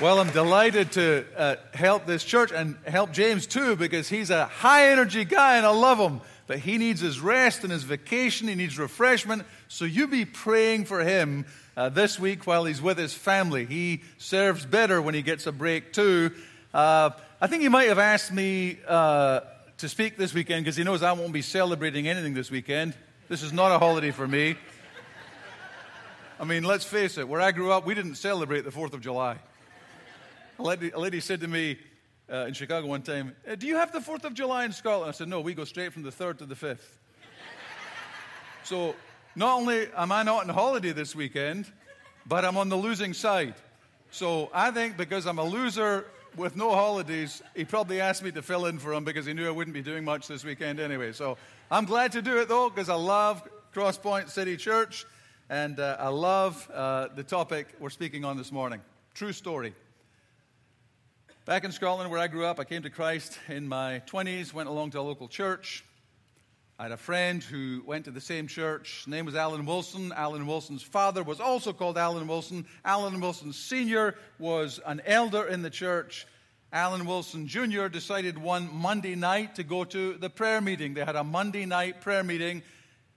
Well, I'm delighted to uh, help this church and help James too because he's a high energy guy and I love him. But he needs his rest and his vacation, he needs refreshment. So you be praying for him uh, this week while he's with his family. He serves better when he gets a break too. Uh, I think he might have asked me uh, to speak this weekend because he knows I won't be celebrating anything this weekend. This is not a holiday for me. I mean, let's face it, where I grew up, we didn't celebrate the 4th of July. A lady, a lady said to me uh, in Chicago one time, uh, Do you have the 4th of July in Scotland? I said, No, we go straight from the 3rd to the 5th. so not only am I not on holiday this weekend, but I'm on the losing side. So I think because I'm a loser with no holidays, he probably asked me to fill in for him because he knew I wouldn't be doing much this weekend anyway. So I'm glad to do it though because I love Crosspoint City Church and uh, I love uh, the topic we're speaking on this morning. True story. Back in Scotland, where I grew up, I came to Christ in my 20s, went along to a local church. I had a friend who went to the same church. His name was Alan Wilson. Alan Wilson's father was also called Alan Wilson. Alan Wilson Sr. was an elder in the church. Alan Wilson Jr. decided one Monday night to go to the prayer meeting. They had a Monday night prayer meeting,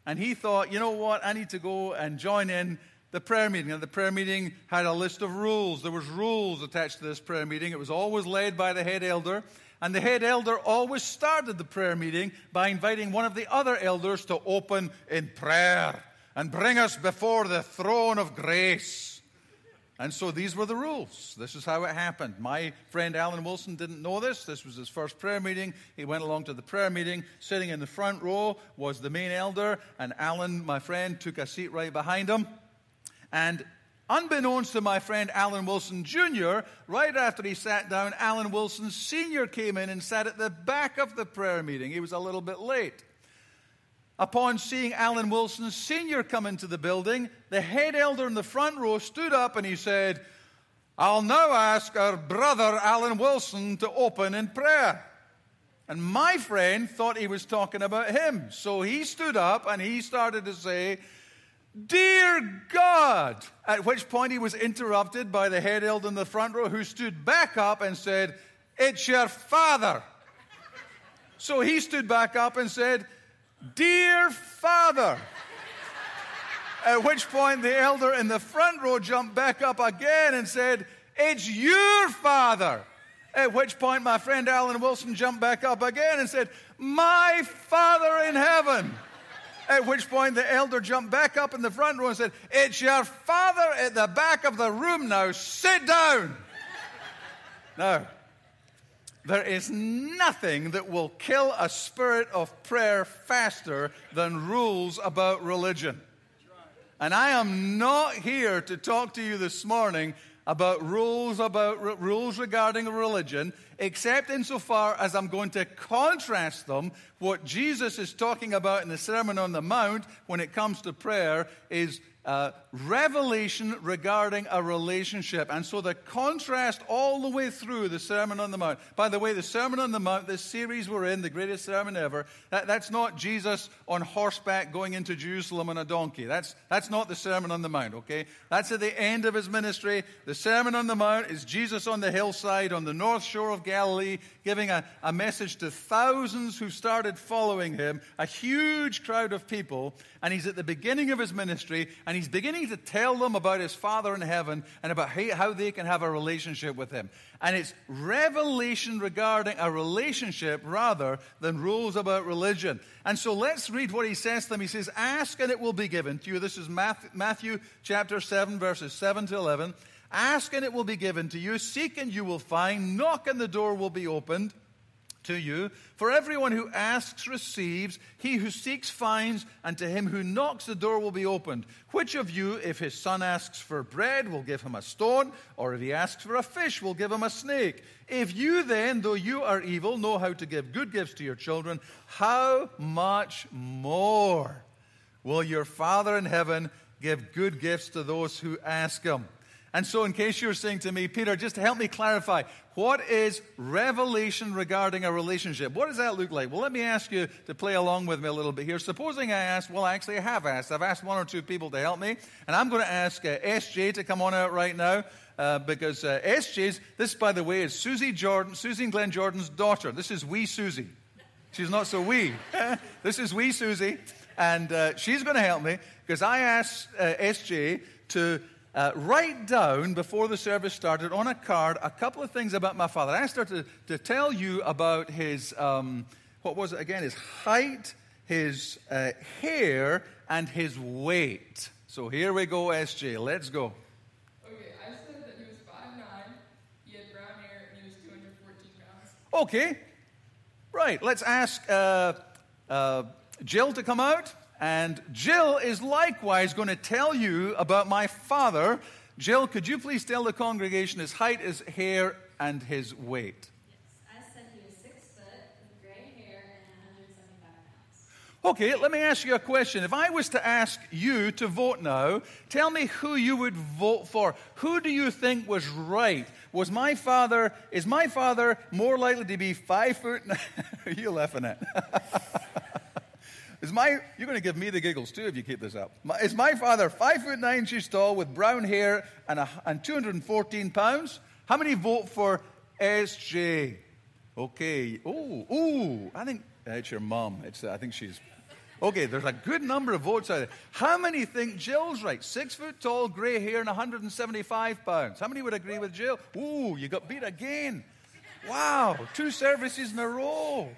and he thought, you know what, I need to go and join in the prayer meeting. And the prayer meeting had a list of rules. There was rules attached to this prayer meeting. It was always led by the head elder. And the head elder always started the prayer meeting by inviting one of the other elders to open in prayer and bring us before the throne of grace. And so these were the rules. This is how it happened. My friend Alan Wilson didn't know this. This was his first prayer meeting. He went along to the prayer meeting. Sitting in the front row was the main elder, and Alan, my friend, took a seat right behind him. And unbeknownst to my friend Alan Wilson Jr., right after he sat down, Alan Wilson Sr. came in and sat at the back of the prayer meeting. He was a little bit late. Upon seeing Alan Wilson Sr. come into the building, the head elder in the front row stood up and he said, I'll now ask our brother Alan Wilson to open in prayer. And my friend thought he was talking about him. So he stood up and he started to say, Dear God! At which point he was interrupted by the head elder in the front row who stood back up and said, It's your father. So he stood back up and said, Dear Father. At which point the elder in the front row jumped back up again and said, It's your father. At which point my friend Alan Wilson jumped back up again and said, My Father in heaven. At which point the elder jumped back up in the front row and said, It's your father at the back of the room now. Sit down. now, there is nothing that will kill a spirit of prayer faster than rules about religion. And I am not here to talk to you this morning about rules about rules regarding religion except insofar as I'm going to contrast them. What Jesus is talking about in the Sermon on the Mount when it comes to prayer is uh, revelation regarding a relationship. And so the contrast all the way through the Sermon on the Mount. By the way, the Sermon on the Mount, this series we're in, the greatest sermon ever, that, that's not Jesus on horseback going into Jerusalem on a donkey. That's, that's not the Sermon on the Mount, okay? That's at the end of his ministry. The Sermon on the Mount is Jesus on the hillside on the north shore of Galilee giving a, a message to thousands who started following him, a huge crowd of people. And he's at the beginning of his ministry and he's beginning to tell them about his Father in heaven and about how they can have a relationship with him. And it's revelation regarding a relationship rather than rules about religion. And so let's read what he says to them. He says, Ask and it will be given to you. This is Matthew chapter 7, verses 7 to 11. Ask and it will be given to you. Seek and you will find. Knock and the door will be opened to you. For everyone who asks receives, he who seeks finds, and to him who knocks the door will be opened. Which of you, if his son asks for bread, will give him a stone, or if he asks for a fish, will give him a snake? If you then, though you are evil, know how to give good gifts to your children, how much more will your Father in heaven give good gifts to those who ask him? And so, in case you're saying to me, Peter, just help me clarify, what is revelation regarding a relationship? What does that look like? Well, let me ask you to play along with me a little bit here. Supposing I ask, well, actually, I have asked. I've asked one or two people to help me, and I'm going to ask uh, SJ to come on out right now. Uh, because uh, SJ's, this, by the way, is Susie Jordan, Susie and Glenn Jordan's daughter. This is wee Susie. She's not so wee. this is wee Susie, and uh, she's going to help me because I asked uh, SJ to uh, write down before the service started on a card a couple of things about my father. I asked her to, to tell you about his, um, what was it again, his height, his uh, hair, and his weight. So here we go, SJ. Let's go. Okay, I said that he was 5'9, he had brown hair, and he was 214 pounds. Okay. Right, let's ask uh, uh, Jill to come out. And Jill is likewise going to tell you about my father. Jill, could you please tell the congregation his height, his hair, and his weight? Yes, I said he was six foot gray hair and 175 pounds. Okay, let me ask you a question. If I was to ask you to vote now, tell me who you would vote for. Who do you think was right? Was my father, is my father more likely to be five foot? Are you laughing at? Is my, you're going to give me the giggles too if you keep this up. My, is my father five foot nine inches tall with brown hair and, a, and 214 pounds? How many vote for SJ? Okay. Oh, oh, I think uh, it's your mom. It's, I think she's. Okay, there's a good number of votes out there. How many think Jill's right? Six foot tall, grey hair, and 175 pounds. How many would agree with Jill? Ooh, you got beat again. Wow, two services in a row.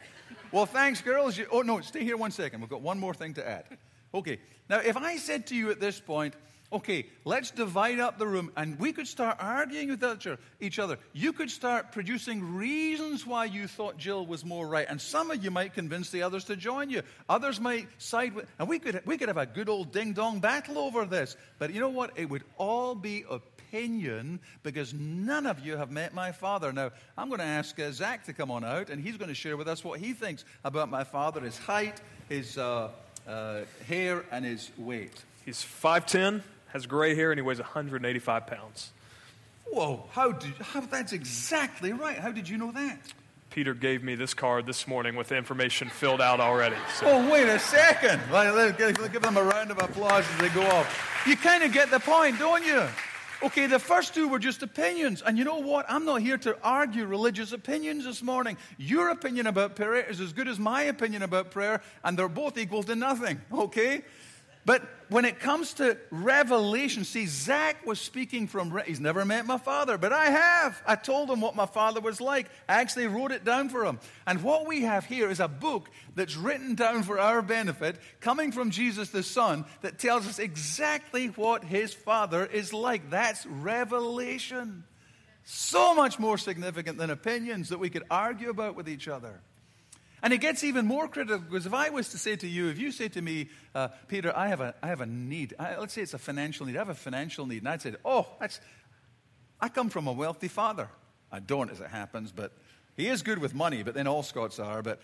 Well, thanks, girls. You, oh, no, stay here one second. We've got one more thing to add. Okay, now if I said to you at this point, okay, let's divide up the room and we could start arguing with each other. You could start producing reasons why you thought Jill was more right. And some of you might convince the others to join you. Others might side with, and we could, we could have a good old ding dong battle over this. But you know what? It would all be opinion because none of you have met my father. Now, I'm going to ask uh, Zach to come on out and he's going to share with us what he thinks about my father his height, his uh, uh, hair, and his weight. He's 5'10, has gray hair, and he weighs 185 pounds. Whoa, how did, how, that's exactly right. How did you know that? Peter gave me this card this morning with the information filled out already. So. Oh, wait a second. Let's give them a round of applause as they go off. You kind of get the point, don't you? Okay, the first two were just opinions. And you know what? I'm not here to argue religious opinions this morning. Your opinion about prayer is as good as my opinion about prayer, and they're both equal to nothing, okay? But when it comes to revelation, see, Zach was speaking from, he's never met my father, but I have. I told him what my father was like. I actually wrote it down for him. And what we have here is a book that's written down for our benefit, coming from Jesus the Son, that tells us exactly what his father is like. That's revelation. So much more significant than opinions that we could argue about with each other. And it gets even more critical because if I was to say to you, if you say to me, uh, Peter, I have a, I have a need, I, let's say it's a financial need, I have a financial need, and I'd say, oh, that's, I come from a wealthy father. I don't, as it happens, but he is good with money, but then all Scots are. But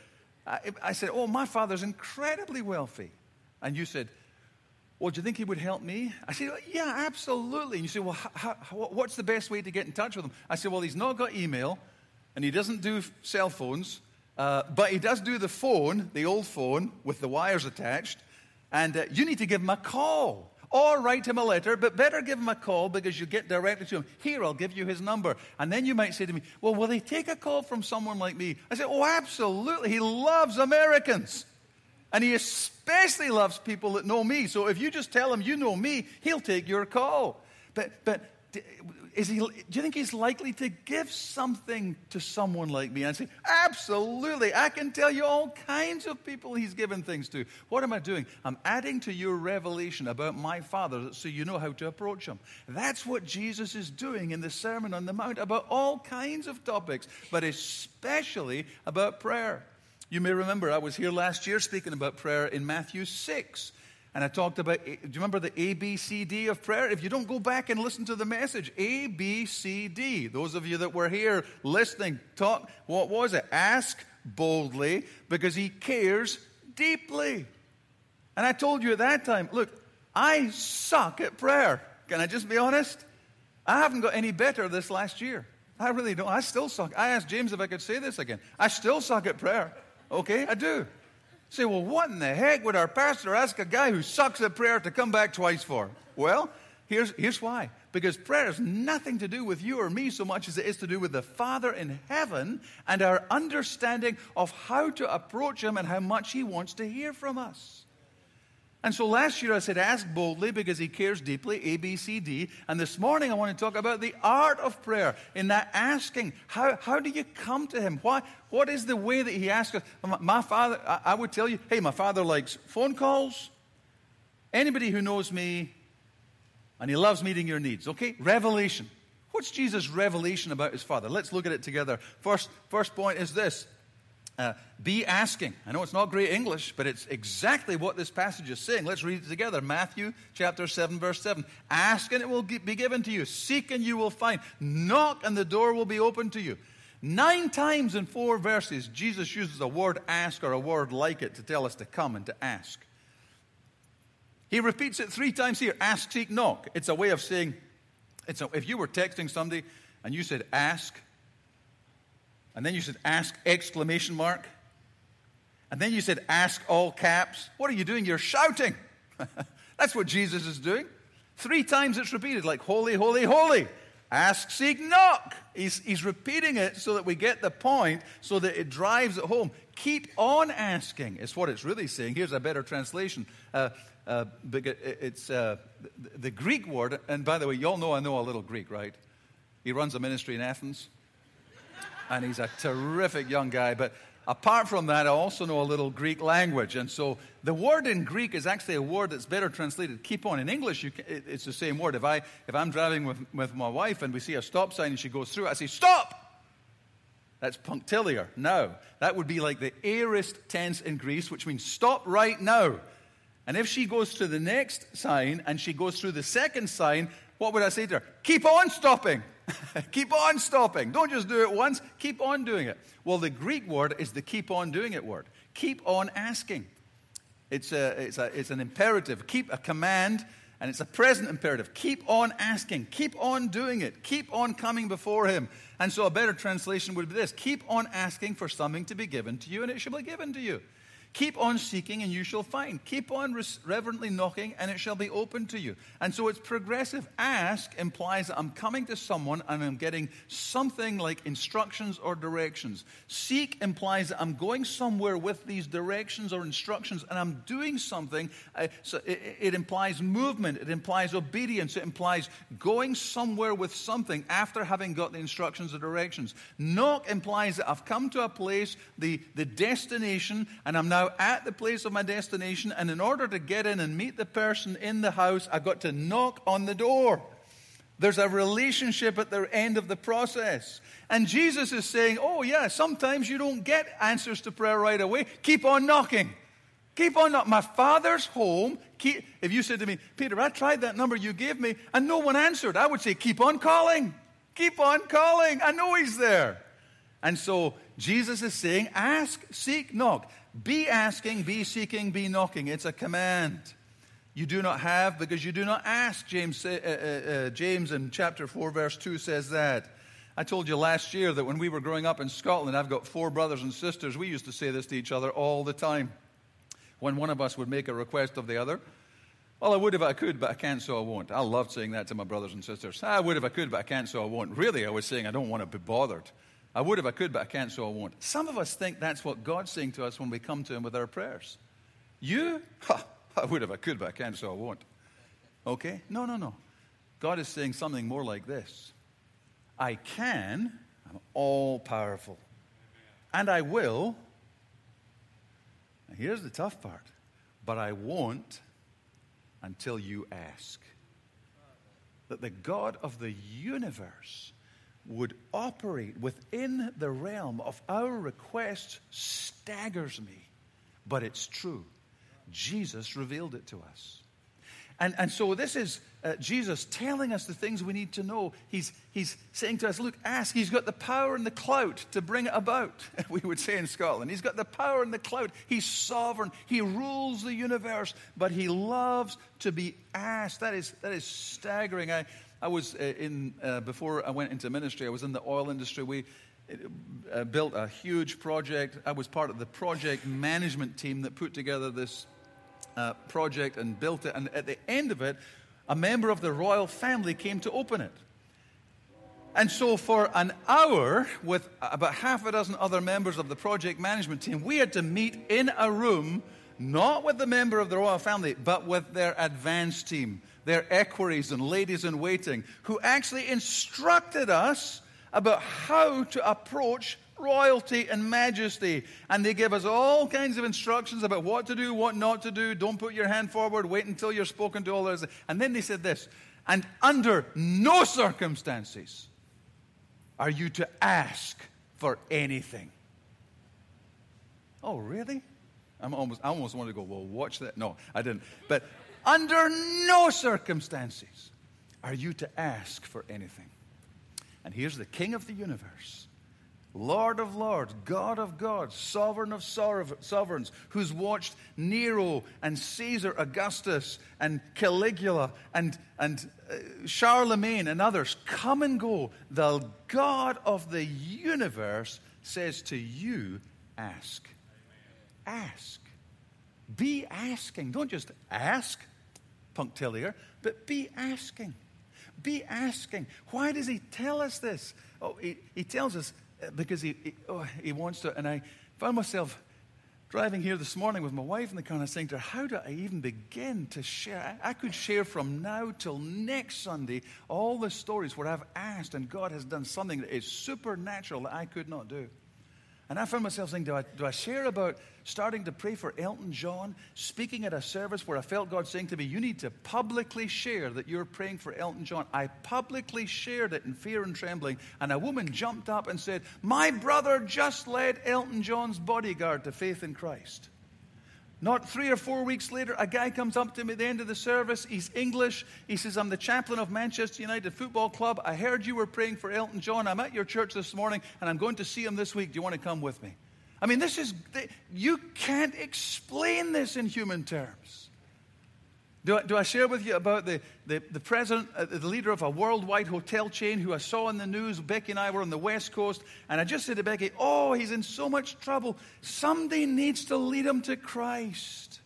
I, I said, oh, my father's incredibly wealthy. And you said, well, do you think he would help me? I said, yeah, absolutely. And you said, well, how, how, what's the best way to get in touch with him? I said, well, he's not got email, and he doesn't do cell phones, uh, but he does do the phone, the old phone with the wires attached, and uh, you need to give him a call. Or write him a letter, but better give him a call because you get directly to him. Here, I'll give you his number. And then you might say to me, Well, will they take a call from someone like me? I say, Oh, absolutely. He loves Americans. And he especially loves people that know me. So if you just tell him you know me, he'll take your call. But, but is he, do you think he's likely to give something to someone like me? And say, absolutely. I can tell you all kinds of people he's given things to. What am I doing? I'm adding to your revelation about my Father so you know how to approach him. That's what Jesus is doing in the Sermon on the Mount about all kinds of topics, but especially about prayer. You may remember I was here last year speaking about prayer in Matthew 6. And I talked about, eh, do you remember the A, B, C, D of prayer? If you don't go back and listen to the message, A, B, C, D. Those of you that were here listening, talk, what was it? Ask boldly because he cares deeply. And I told you at that time, look, I suck at prayer. Can I just be honest? I haven't got any better this last year. I really don't. I still suck. I asked James if I could say this again. I still suck at prayer. Okay, I do. Say, well, what in the heck would our pastor ask a guy who sucks at prayer to come back twice for? Well, here's, here's why. Because prayer has nothing to do with you or me so much as it is to do with the Father in heaven and our understanding of how to approach Him and how much He wants to hear from us. And so last year I said, ask boldly because he cares deeply, A, B, C, D. And this morning I want to talk about the art of prayer in that asking. How, how do you come to him? Why, what is the way that he asks us? My father, I, I would tell you, hey, my father likes phone calls. Anybody who knows me, and he loves meeting your needs, okay? Revelation. What's Jesus' revelation about his father? Let's look at it together. First, first point is this uh, be asking. I know it's not great English, but it's exactly what this passage is saying. Let's read it together. Matthew chapter 7, verse 7. Ask and it will be given to you. Seek and you will find. Knock and the door will be opened to you. Nine times in four verses, Jesus uses a word ask or a word like it to tell us to come and to ask. He repeats it three times here ask, seek, knock. It's a way of saying, it's a, if you were texting somebody and you said ask, and then you said, ask exclamation mark. And then you said, ask all caps. What are you doing? You're shouting. That's what Jesus is doing. Three times it's repeated, like holy, holy, holy. Ask, seek, knock. He's, he's repeating it so that we get the point, so that it drives it home. Keep on asking, is what it's really saying. Here's a better translation. Uh, uh, it's uh, the Greek word, and by the way, you all know I know a little Greek, right? He runs a ministry in Athens and he's a terrific young guy. But apart from that, I also know a little Greek language. And so the word in Greek is actually a word that's better translated keep on. In English, can, it, it's the same word. If, I, if I'm driving with, with my wife and we see a stop sign and she goes through, I say, stop! That's punctiliar. No. That would be like the aorist tense in Greece, which means stop right now. And if she goes to the next sign and she goes through the second sign, what would I say to her? Keep on stopping. keep on stopping. Don't just do it once, keep on doing it. Well, the Greek word is the keep on doing it word. Keep on asking. It's, a, it's, a, it's an imperative, keep a command, and it's a present imperative. Keep on asking, keep on doing it, keep on coming before Him. And so, a better translation would be this keep on asking for something to be given to you, and it shall be given to you. Keep on seeking and you shall find. Keep on reverently knocking and it shall be open to you. And so it's progressive. Ask implies that I'm coming to someone and I'm getting something like instructions or directions. Seek implies that I'm going somewhere with these directions or instructions and I'm doing something. So it, it implies movement, it implies obedience, it implies going somewhere with something after having got the instructions or directions. Knock implies that I've come to a place, the, the destination, and I'm now at the place of my destination, and in order to get in and meet the person in the house, I've got to knock on the door. There's a relationship at the end of the process. And Jesus is saying, Oh, yeah, sometimes you don't get answers to prayer right away. Keep on knocking. Keep on knocking. My father's home. Keep, if you said to me, Peter, I tried that number you gave me and no one answered, I would say, Keep on calling. Keep on calling. I know he's there. And so Jesus is saying, Ask, seek, knock. Be asking, be seeking, be knocking. It's a command. You do not have because you do not ask. James, uh, uh, uh, James in chapter 4, verse 2 says that. I told you last year that when we were growing up in Scotland, I've got four brothers and sisters. We used to say this to each other all the time. When one of us would make a request of the other, well, I would if I could, but I can't, so I won't. I loved saying that to my brothers and sisters. I would if I could, but I can't, so I won't. Really, I was saying I don't want to be bothered. I would if I could, but I can't, so I won't. Some of us think that's what God's saying to us when we come to Him with our prayers. You? Ha, I would if I could, but I can't, so I won't. Okay? No, no, no. God is saying something more like this I can, I'm all powerful, and I will. Now, here's the tough part, but I won't until you ask. That the God of the universe would operate within the realm of our requests staggers me. But it's true. Jesus revealed it to us. And, and so this is uh, Jesus telling us the things we need to know. He's, he's saying to us, look, ask. He's got the power and the clout to bring it about, we would say in Scotland. He's got the power and the clout. He's sovereign. He rules the universe, but he loves to be asked. That is, that is staggering. I, I was uh, in, uh, before I went into ministry, I was in the oil industry. We uh, built a huge project. I was part of the project management team that put together this uh, project and built it. And at the end of it, a member of the royal family came to open it. And so, for an hour, with about half a dozen other members of the project management team, we had to meet in a room, not with the member of the royal family, but with their advance team, their equerries and ladies in waiting, who actually instructed us about how to approach royalty and majesty. And they give us all kinds of instructions about what to do, what not to do. Don't put your hand forward, wait until you're spoken to all those. And then they said this, and under no circumstances are you to ask for anything. Oh, really? I'm almost, I almost wanted to go, well, watch that. No, I didn't. But under no circumstances are you to ask for anything. And here's the King of the universe Lord of lords, God of gods, sovereign of sovereigns, who's watched Nero and Caesar Augustus and Caligula and, and uh, Charlemagne and others come and go. The God of the universe says to you, ask. Ask. Be asking. Don't just ask, punctiliar, but be asking. Be asking. Why does he tell us this? Oh, he, he tells us uh, because he, he, oh, he wants to. And I found myself driving here this morning with my wife in the car and I saying to her, How do I even begin to share? I could share from now till next Sunday all the stories where I've asked and God has done something that is supernatural that I could not do. And I found myself saying, do I, do I share about starting to pray for Elton John, speaking at a service where I felt God saying to me, You need to publicly share that you're praying for Elton John? I publicly shared it in fear and trembling. And a woman jumped up and said, My brother just led Elton John's bodyguard to faith in Christ. Not three or four weeks later, a guy comes up to me at the end of the service. He's English. He says, I'm the chaplain of Manchester United Football Club. I heard you were praying for Elton John. I'm at your church this morning and I'm going to see him this week. Do you want to come with me? I mean, this is, you can't explain this in human terms. Do I, do I share with you about the, the, the president, uh, the leader of a worldwide hotel chain who I saw in the news? Becky and I were on the West Coast, and I just said to Becky, Oh, he's in so much trouble. Somebody needs to lead him to Christ.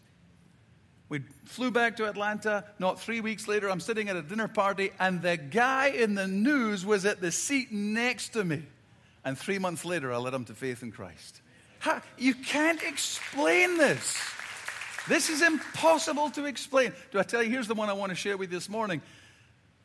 We flew back to Atlanta. Not three weeks later, I'm sitting at a dinner party, and the guy in the news was at the seat next to me. And three months later, I led him to faith in Christ. You can't explain this. This is impossible to explain. Do I tell you? Here's the one I want to share with you this morning.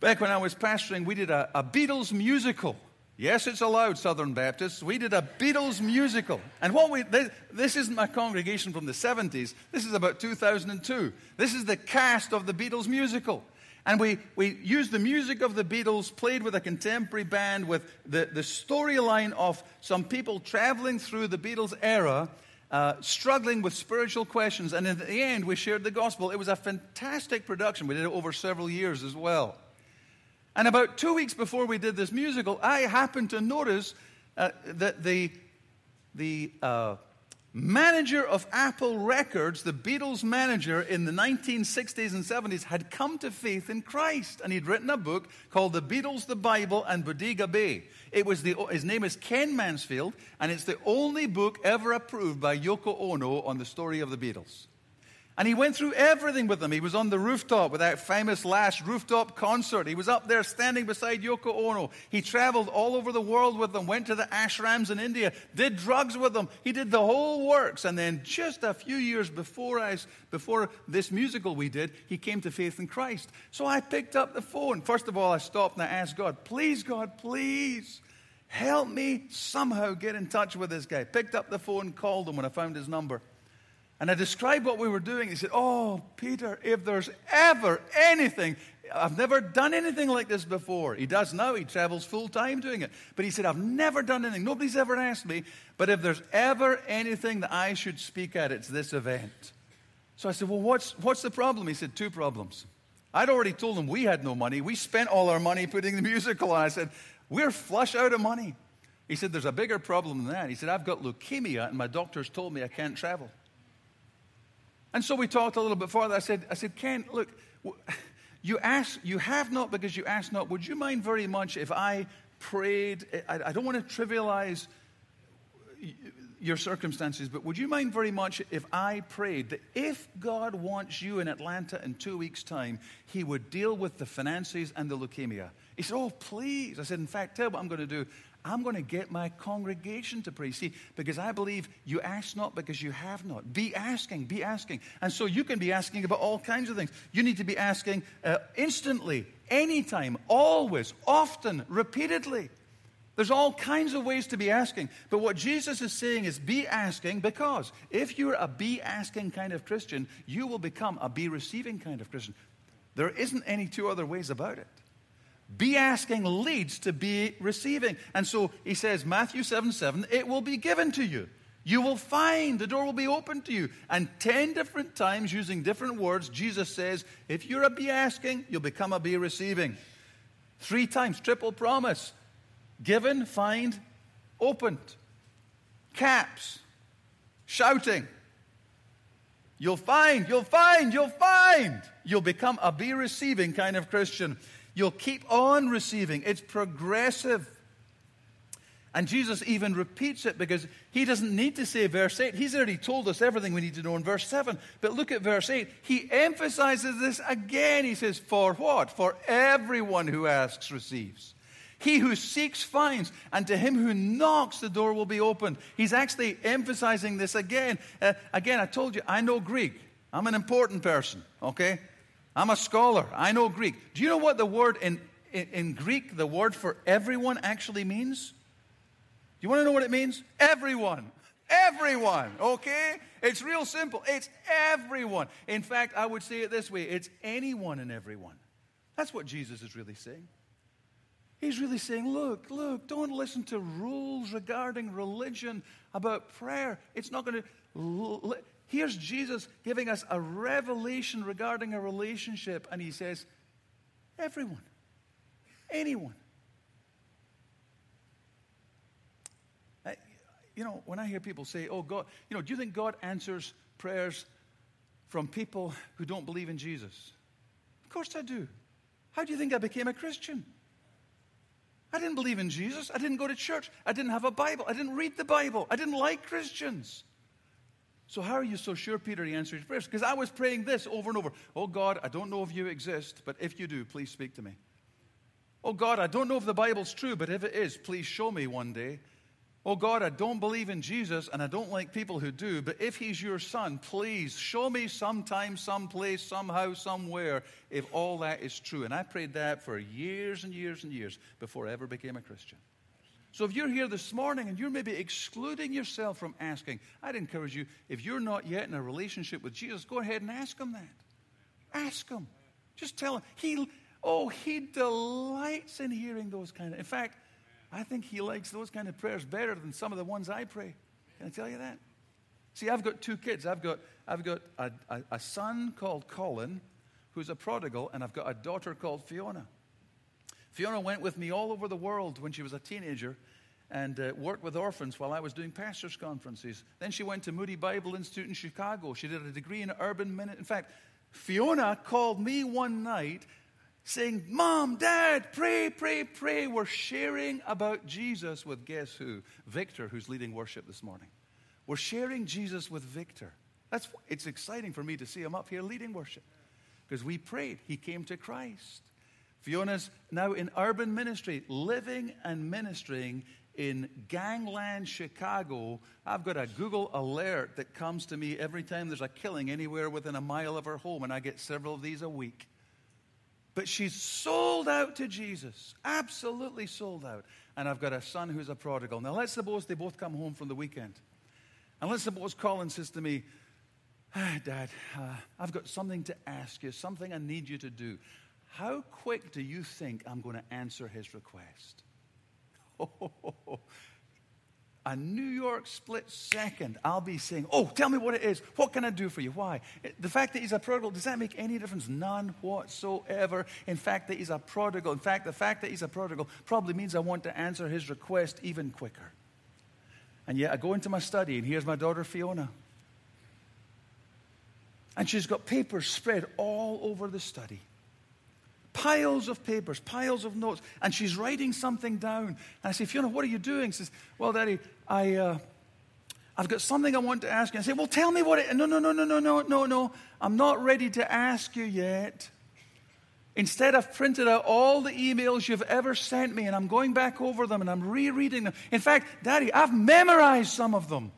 Back when I was pastoring, we did a, a Beatles musical. Yes, it's allowed, Southern Baptists. We did a Beatles musical. And what we, this, this, isn't my congregation from the 70s. This is about 2002. This is the cast of the Beatles musical. And we, we used the music of the Beatles, played with a contemporary band, with the, the storyline of some people traveling through the Beatles era uh, struggling with spiritual questions. And in the end, we shared the gospel. It was a fantastic production. We did it over several years as well. And about two weeks before we did this musical, I happened to notice uh, that the, the uh, manager of Apple Records, the Beatles manager in the 1960s and 70s, had come to faith in Christ. And he'd written a book called The Beatles, the Bible, and Bodega Bay. It was the, his name is Ken Mansfield, and it's the only book ever approved by Yoko Ono on the story of the Beatles. And he went through everything with them. He was on the rooftop with that famous last rooftop concert. He was up there standing beside Yoko Ono. He traveled all over the world with them, went to the ashrams in India, did drugs with them. He did the whole works. And then just a few years before, I, before this musical we did, he came to faith in Christ. So I picked up the phone. First of all, I stopped and I asked God, please, God, please. Help me somehow get in touch with this guy. Picked up the phone, called him when I found his number. And I described what we were doing. He said, Oh, Peter, if there's ever anything, I've never done anything like this before. He does now, he travels full time doing it. But he said, I've never done anything. Nobody's ever asked me. But if there's ever anything that I should speak at, it's this event. So I said, Well, what's, what's the problem? He said, Two problems. I'd already told him we had no money. We spent all our money putting the musical on. I said, We're flush out of money. He said, There's a bigger problem than that. He said, I've got leukemia, and my doctors told me I can't travel. And so we talked a little bit further. I said, I said, Ken, look, you ask, you have not because you ask not. Would you mind very much if I prayed? I, I don't want to trivialize your circumstances, but would you mind very much if I prayed that if God wants you in Atlanta in two weeks' time, He would deal with the finances and the leukemia? He said, Oh, please. I said, In fact, tell what I'm going to do. I'm going to get my congregation to pray. See, because I believe you ask not because you have not. Be asking, be asking. And so you can be asking about all kinds of things. You need to be asking uh, instantly, anytime, always, often, repeatedly. There's all kinds of ways to be asking. But what Jesus is saying is be asking because if you're a be asking kind of Christian, you will become a be receiving kind of Christian. There isn't any two other ways about it. Be asking leads to be receiving. And so he says, Matthew 7 7, it will be given to you. You will find, the door will be open to you. And 10 different times, using different words, Jesus says, if you're a be asking, you'll become a be receiving. Three times, triple promise given, find, opened. Caps, shouting. You'll find, you'll find, you'll find. You'll become a be receiving kind of Christian. You'll keep on receiving. It's progressive. And Jesus even repeats it because he doesn't need to say verse 8. He's already told us everything we need to know in verse 7. But look at verse 8. He emphasizes this again. He says, For what? For everyone who asks receives. He who seeks finds, and to him who knocks, the door will be opened. He's actually emphasizing this again. Uh, again, I told you, I know Greek. I'm an important person, okay? I'm a scholar. I know Greek. Do you know what the word in, in, in Greek, the word for everyone actually means? Do you want to know what it means? Everyone. Everyone, okay? It's real simple. It's everyone. In fact, I would say it this way it's anyone and everyone. That's what Jesus is really saying. He's really saying, look, look, don't listen to rules regarding religion about prayer. It's not going to. Here's Jesus giving us a revelation regarding a relationship, and he says, everyone, anyone. you know, when I hear people say, oh, God, you know, do you think God answers prayers from people who don't believe in Jesus? Of course I do. How do you think I became a Christian? I didn't believe in Jesus. I didn't go to church. I didn't have a Bible. I didn't read the Bible. I didn't like Christians. So, how are you so sure, Peter, he answered his prayers? Because I was praying this over and over Oh God, I don't know if you exist, but if you do, please speak to me. Oh God, I don't know if the Bible's true, but if it is, please show me one day. Oh God, I don't believe in Jesus and I don't like people who do, but if he's your son, please show me sometime, someplace, somehow, somewhere, if all that is true. And I prayed that for years and years and years before I ever became a Christian. So if you're here this morning and you're maybe excluding yourself from asking, I'd encourage you, if you're not yet in a relationship with Jesus, go ahead and ask him that. Ask him. Just tell him. He, oh, he delights in hearing those kind of. In fact, I think he likes those kind of prayers better than some of the ones I pray. Can I tell you that? See, I've got two kids. I've got, I've got a, a, a son called Colin, who's a prodigal, and I've got a daughter called Fiona. Fiona went with me all over the world when she was a teenager and uh, worked with orphans while I was doing pastors' conferences. Then she went to Moody Bible Institute in Chicago. She did a degree in urban ministry. In fact, Fiona called me one night saying, Mom, Dad, pray, pray, pray. We're sharing about Jesus with guess who? Victor, who's leading worship this morning. We're sharing Jesus with Victor. That's, it's exciting for me to see him up here leading worship because we prayed. He came to Christ. Fiona's now in urban ministry, living and ministering in gangland Chicago. I've got a Google alert that comes to me every time there's a killing anywhere within a mile of her home, and I get several of these a week. But she's sold out to Jesus, absolutely sold out. And I've got a son who's a prodigal. Now, let's suppose they both come home from the weekend. And let's suppose Colin says to me, ah, Dad, uh, I've got something to ask you, something I need you to do. How quick do you think I'm going to answer his request? a New York split second, I'll be saying, Oh, tell me what it is. What can I do for you? Why? The fact that he's a prodigal, does that make any difference? None whatsoever. In fact, that he's a prodigal. In fact, the fact that he's a prodigal probably means I want to answer his request even quicker. And yet I go into my study, and here's my daughter Fiona. And she's got papers spread all over the study piles of papers, piles of notes, and she's writing something down. And I say, Fiona, what are you doing? She says, Well, Daddy, I, uh, I've got something I want to ask you. I say, Well, tell me what it. No, no, no, no, no, no, no, no. I'm not ready to ask you yet. Instead, I've printed out all the emails you've ever sent me, and I'm going back over them and I'm rereading them. In fact, Daddy, I've memorized some of them.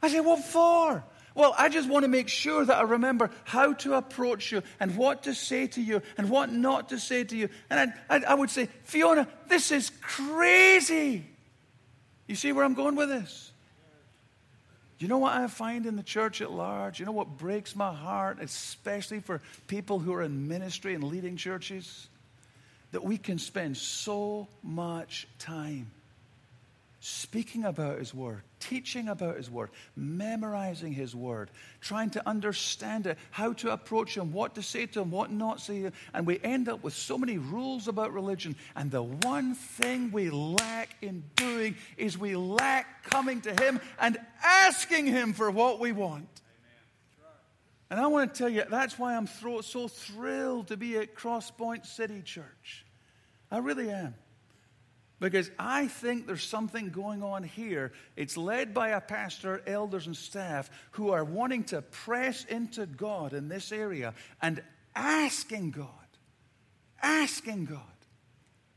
I say, What for? Well, I just want to make sure that I remember how to approach you and what to say to you and what not to say to you. And I, I, would say, Fiona, this is crazy. You see where I'm going with this? You know what I find in the church at large? You know what breaks my heart, especially for people who are in ministry and leading churches? That we can spend so much time speaking about His Word, teaching about His Word, memorizing His Word, trying to understand it, how to approach Him, what to say to Him, what not to say. And we end up with so many rules about religion. And the one thing we lack in doing is we lack coming to Him and asking Him for what we want. And I want to tell you, that's why I'm so thrilled to be at Crosspoint City Church. I really am. Because I think there's something going on here. It's led by a pastor, elders, and staff who are wanting to press into God in this area and asking God, asking God.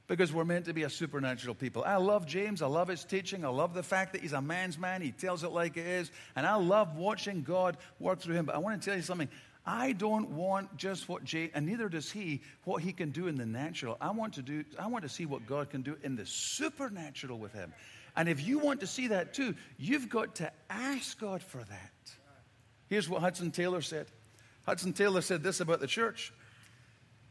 Because we're meant to be a supernatural people. I love James. I love his teaching. I love the fact that he's a man's man. He tells it like it is. And I love watching God work through him. But I want to tell you something. I don't want just what Jay, and neither does he, what he can do in the natural. I want to do, I want to see what God can do in the supernatural with him. And if you want to see that too, you've got to ask God for that. Here's what Hudson Taylor said. Hudson Taylor said this about the church.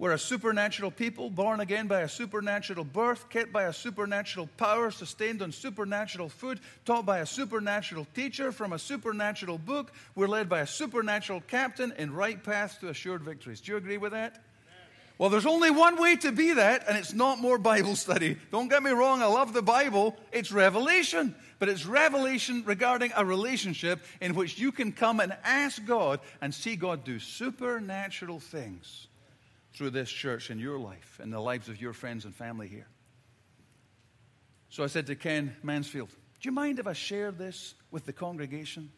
We're a supernatural people, born again by a supernatural birth, kept by a supernatural power, sustained on supernatural food, taught by a supernatural teacher from a supernatural book. We're led by a supernatural captain in right paths to assured victories. Do you agree with that? Well, there's only one way to be that, and it's not more Bible study. Don't get me wrong, I love the Bible. It's revelation. But it's revelation regarding a relationship in which you can come and ask God and see God do supernatural things through this church in your life and the lives of your friends and family here. So I said to Ken Mansfield, Do you mind if I share this with the congregation?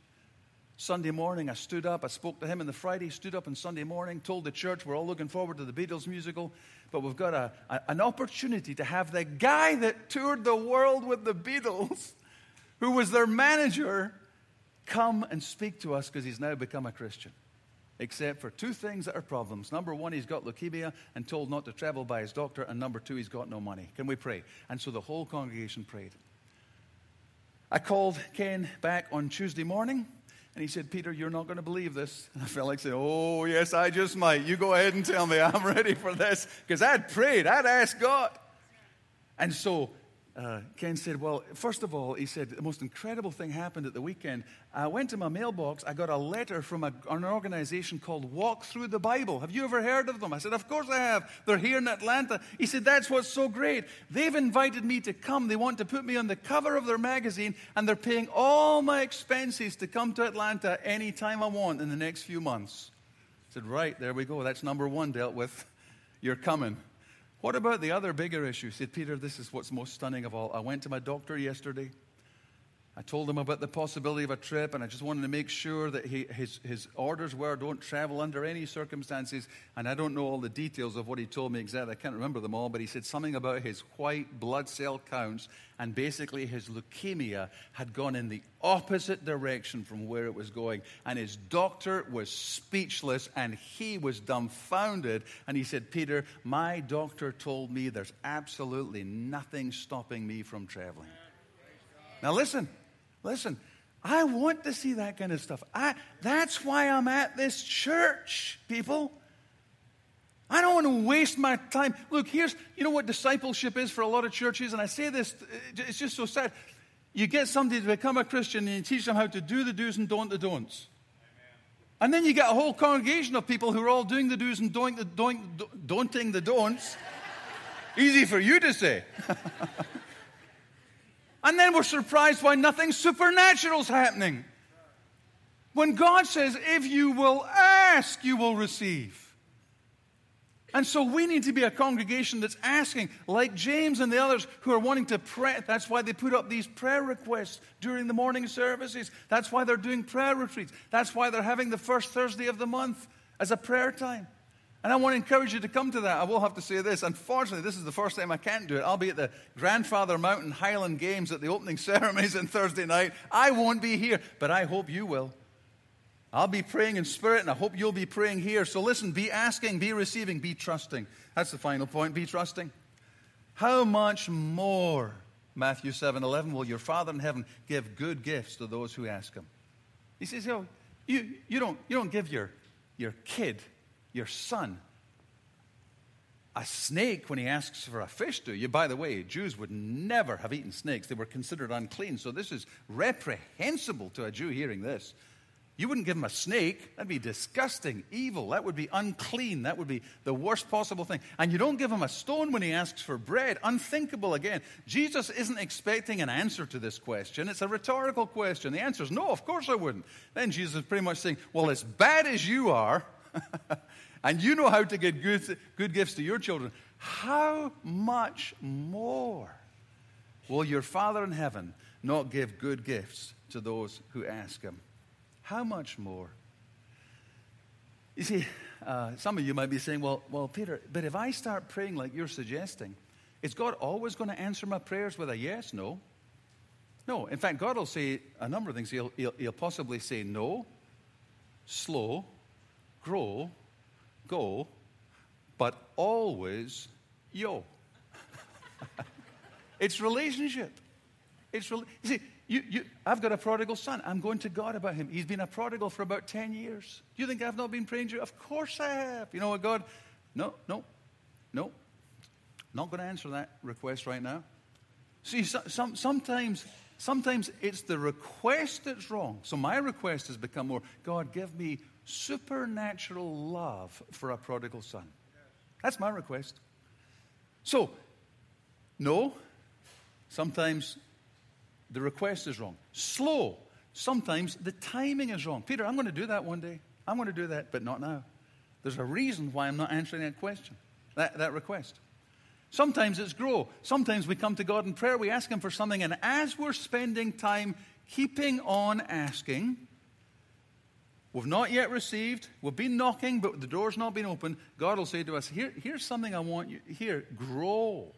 Sunday morning, I stood up. I spoke to him on the Friday, stood up on Sunday morning, told the church we're all looking forward to the Beatles musical, but we've got a, a, an opportunity to have the guy that toured the world with the Beatles, who was their manager, come and speak to us because he's now become a Christian except for two things that are problems. Number one, he's got leukemia and told not to travel by his doctor. And number two, he's got no money. Can we pray? And so the whole congregation prayed. I called Ken back on Tuesday morning. And he said, Peter, you're not going to believe this. And I felt like saying, Oh, yes, I just might. You go ahead and tell me I'm ready for this. Because I'd prayed, I'd asked God. And so uh, Ken said, Well, first of all, he said, the most incredible thing happened at the weekend. I went to my mailbox, I got a letter from a, an organization called Walk Thru the Bible. Have you ever heard of them? I said, Of course I have. They're here in Atlanta. He said, That's what's so great. They've invited me to come. They want to put me on the cover of their magazine, and they're paying all my expenses to come to Atlanta anytime I want in the next few months. I said, Right, there we go. That's number one dealt with. You're coming. What about the other bigger issue? Said Peter, this is what's most stunning of all. I went to my doctor yesterday. I told him about the possibility of a trip, and I just wanted to make sure that he, his, his orders were don't travel under any circumstances. And I don't know all the details of what he told me exactly. I can't remember them all, but he said something about his white blood cell counts, and basically his leukemia had gone in the opposite direction from where it was going. And his doctor was speechless, and he was dumbfounded. And he said, Peter, my doctor told me there's absolutely nothing stopping me from traveling. Now, listen. Listen, I want to see that kind of stuff. I, that's why I'm at this church, people. I don't want to waste my time. Look, here's, you know what discipleship is for a lot of churches, and I say this, uh, it's just so sad. You get somebody to become a Christian and you teach them how to do the do's and don't the don'ts. And then you get a whole congregation of people who are all doing the do's and doing the doing, don'ting the don'ts. Easy for you to say. and then we're surprised why nothing supernatural's happening. When God says, if you will ask, you will receive. And so we need to be a congregation that's asking, like James and the others who are wanting to pray. That's why they put up these prayer requests during the morning services. That's why they're doing prayer retreats. That's why they're having the first Thursday of the month as a prayer time. And I want to encourage you to come to that. I will have to say this. Unfortunately, this is the first time I can't do it. I'll be at the Grandfather Mountain Highland Games at the opening ceremonies on Thursday night. I won't be here, but I hope you will. I'll be praying in spirit, and I hope you'll be praying here. So listen, be asking, be receiving, be trusting. That's the final point. Be trusting. How much more, Matthew 7 11, will your Father in heaven give good gifts to those who ask him? He says, you, you, you, don't, you don't give your, your kid, your son, a snake when he asks for a fish, do you? By the way, Jews would never have eaten snakes. They were considered unclean. So this is reprehensible to a Jew hearing this. You wouldn't give him a snake. That'd be disgusting, evil. That would be unclean. That would be the worst possible thing. And you don't give him a stone when he asks for bread. Unthinkable again. Jesus isn't expecting an answer to this question. It's a rhetorical question. The answer is no, of course I wouldn't. Then Jesus is pretty much saying, Well, as bad as you are, and you know how to get good, good gifts to your children, how much more will your Father in heaven not give good gifts to those who ask him? How much more? You see, uh, some of you might be saying, well, well, Peter, but if I start praying like you're suggesting, is God always going to answer my prayers with a yes? No. No. In fact, God will say a number of things. He'll, he'll, he'll possibly say no, slow, grow, go, but always yo. it's relationship. It's re- see, you, you, I've got a prodigal son. I'm going to God about him. He's been a prodigal for about 10 years. Do you think I've not been praying to you? Of course I have. You know what, God? No, no, no. Not going to answer that request right now. See, so, some, sometimes, sometimes it's the request that's wrong. So my request has become more God, give me supernatural love for a prodigal son. That's my request. So, no, sometimes the request is wrong. Slow. Sometimes the timing is wrong. Peter, I'm going to do that one day. I'm going to do that, but not now. There's a reason why I'm not answering that question, that, that request. Sometimes it's grow. Sometimes we come to God in prayer, we ask Him for something, and as we're spending time keeping on asking, we've not yet received, we've been knocking, but the door's not been opened. God will say to us, Here, Here's something I want you, here, grow.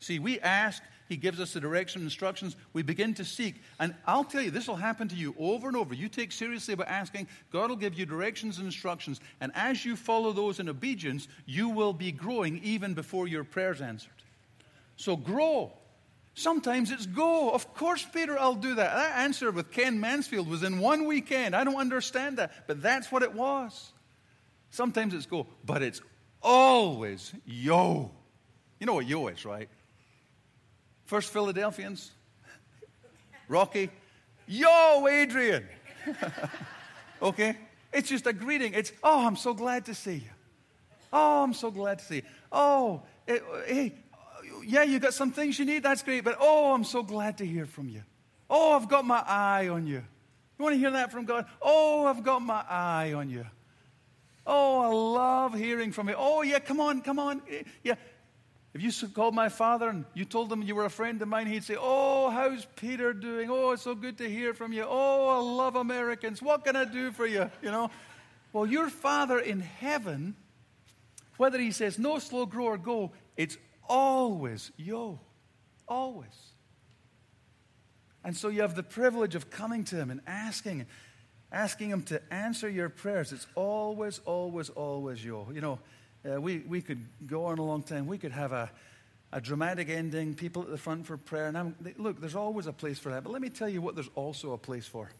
See, we ask, he gives us the direction, and instructions. We begin to seek. And I'll tell you, this will happen to you over and over. You take seriously about asking, God will give you directions and instructions. And as you follow those in obedience, you will be growing even before your prayer's answered. So grow. Sometimes it's go. Of course, Peter, I'll do that. That answer with Ken Mansfield was in one weekend. I don't understand that, but that's what it was. Sometimes it's go, but it's always yo. You know what yo is, right? First Philadelphians, Rocky, yo, Adrian. okay? It's just a greeting. It's, oh, I'm so glad to see you. Oh, I'm so glad to see you. Oh, it, hey, yeah, you've got some things you need. That's great. But oh, I'm so glad to hear from you. Oh, I've got my eye on you. You want to hear that from God? Oh, I've got my eye on you. Oh, I love hearing from you. Oh, yeah, come on, come on. Eh, yeah, if you called my father and you told him you were a friend of mine, he'd say, Oh, how's Peter doing? Oh, it's so good to hear from you. Oh, I love Americans. What can I do for you? You know? Well, your father in heaven, whether he says no, slow, grow, or go, it's always yo. Always. And so you have the privilege of coming to him and asking, asking him to answer your prayers. It's always, always, always yo. You know, uh, we, we could go on a long time. We could have a, a dramatic ending, people at the front for prayer. And I'm, look, there's always a place for that. But let me tell you what there's also a place for.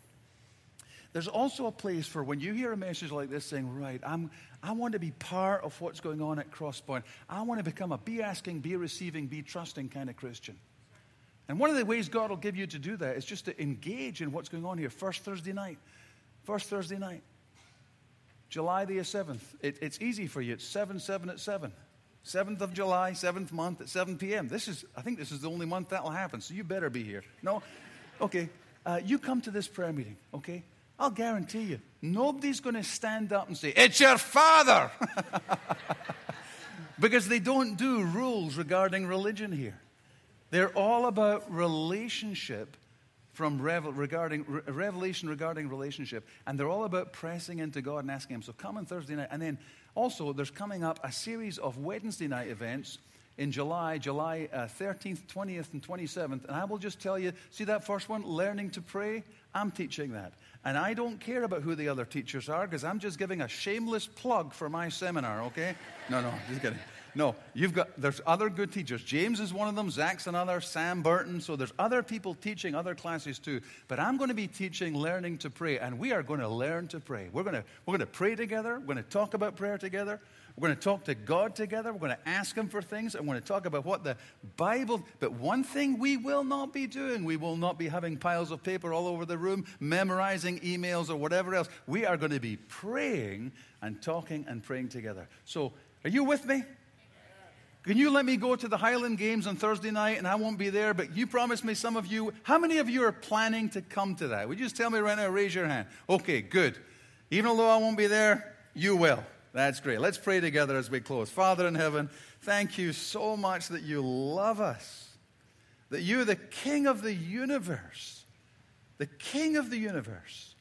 There's also a place for when you hear a message like this saying, right, I'm, I want to be part of what's going on at Crosspoint. I want to become a be asking, be receiving, be trusting kind of Christian. And one of the ways God will give you to do that is just to engage in what's going on here. First Thursday night. First Thursday night. July the 7th. It, it's easy for you. It's 7 7 at 7. 7th of July, 7th month at 7 p.m. This is, I think this is the only month that will happen, so you better be here. No? Okay. Uh, you come to this prayer meeting, okay? I'll guarantee you, nobody's going to stand up and say, It's your father! because they don't do rules regarding religion here. They're all about relationship from revel, regarding, re, revelation regarding relationship, and they're all about pressing into God and asking Him. So come on Thursday night, and then also there's coming up a series of Wednesday night events in July, July uh, 13th, 20th, and 27th. And I will just tell you see that first one, learning to pray? I'm teaching that. And I don't care about who the other teachers are because I'm just giving a shameless plug for my seminar, okay? No, no, just kidding. No, you've got, there's other good teachers. James is one of them, Zach's another, Sam Burton. So there's other people teaching other classes too. But I'm going to be teaching learning to pray, and we are going to learn to pray. We're going to, we're going to pray together. We're going to talk about prayer together. We're going to talk to God together. We're going to ask Him for things. I'm going to talk about what the Bible. But one thing we will not be doing, we will not be having piles of paper all over the room, memorizing emails or whatever else. We are going to be praying and talking and praying together. So, are you with me? Can you let me go to the Highland Games on Thursday night and I won't be there, but you promised me some of you. How many of you are planning to come to that? Would you just tell me right now? Raise your hand. Okay, good. Even though I won't be there, you will. That's great. Let's pray together as we close. Father in heaven, thank you so much that you love us, that you're the King of the universe, the King of the universe.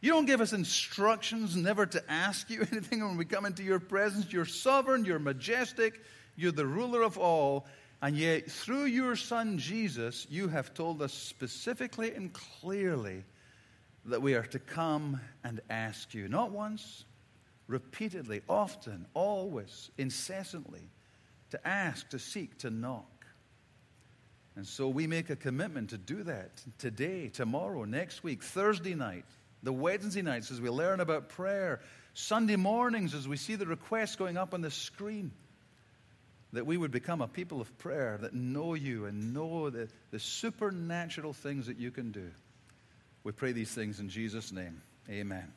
You don't give us instructions never to ask you anything when we come into your presence. You're sovereign, you're majestic. You're the ruler of all. And yet, through your Son Jesus, you have told us specifically and clearly that we are to come and ask you. Not once, repeatedly, often, always, incessantly, to ask, to seek, to knock. And so we make a commitment to do that today, tomorrow, next week, Thursday night, the Wednesday nights as we learn about prayer, Sunday mornings as we see the requests going up on the screen that we would become a people of prayer that know you and know the, the supernatural things that you can do. We pray these things in Jesus' name. Amen.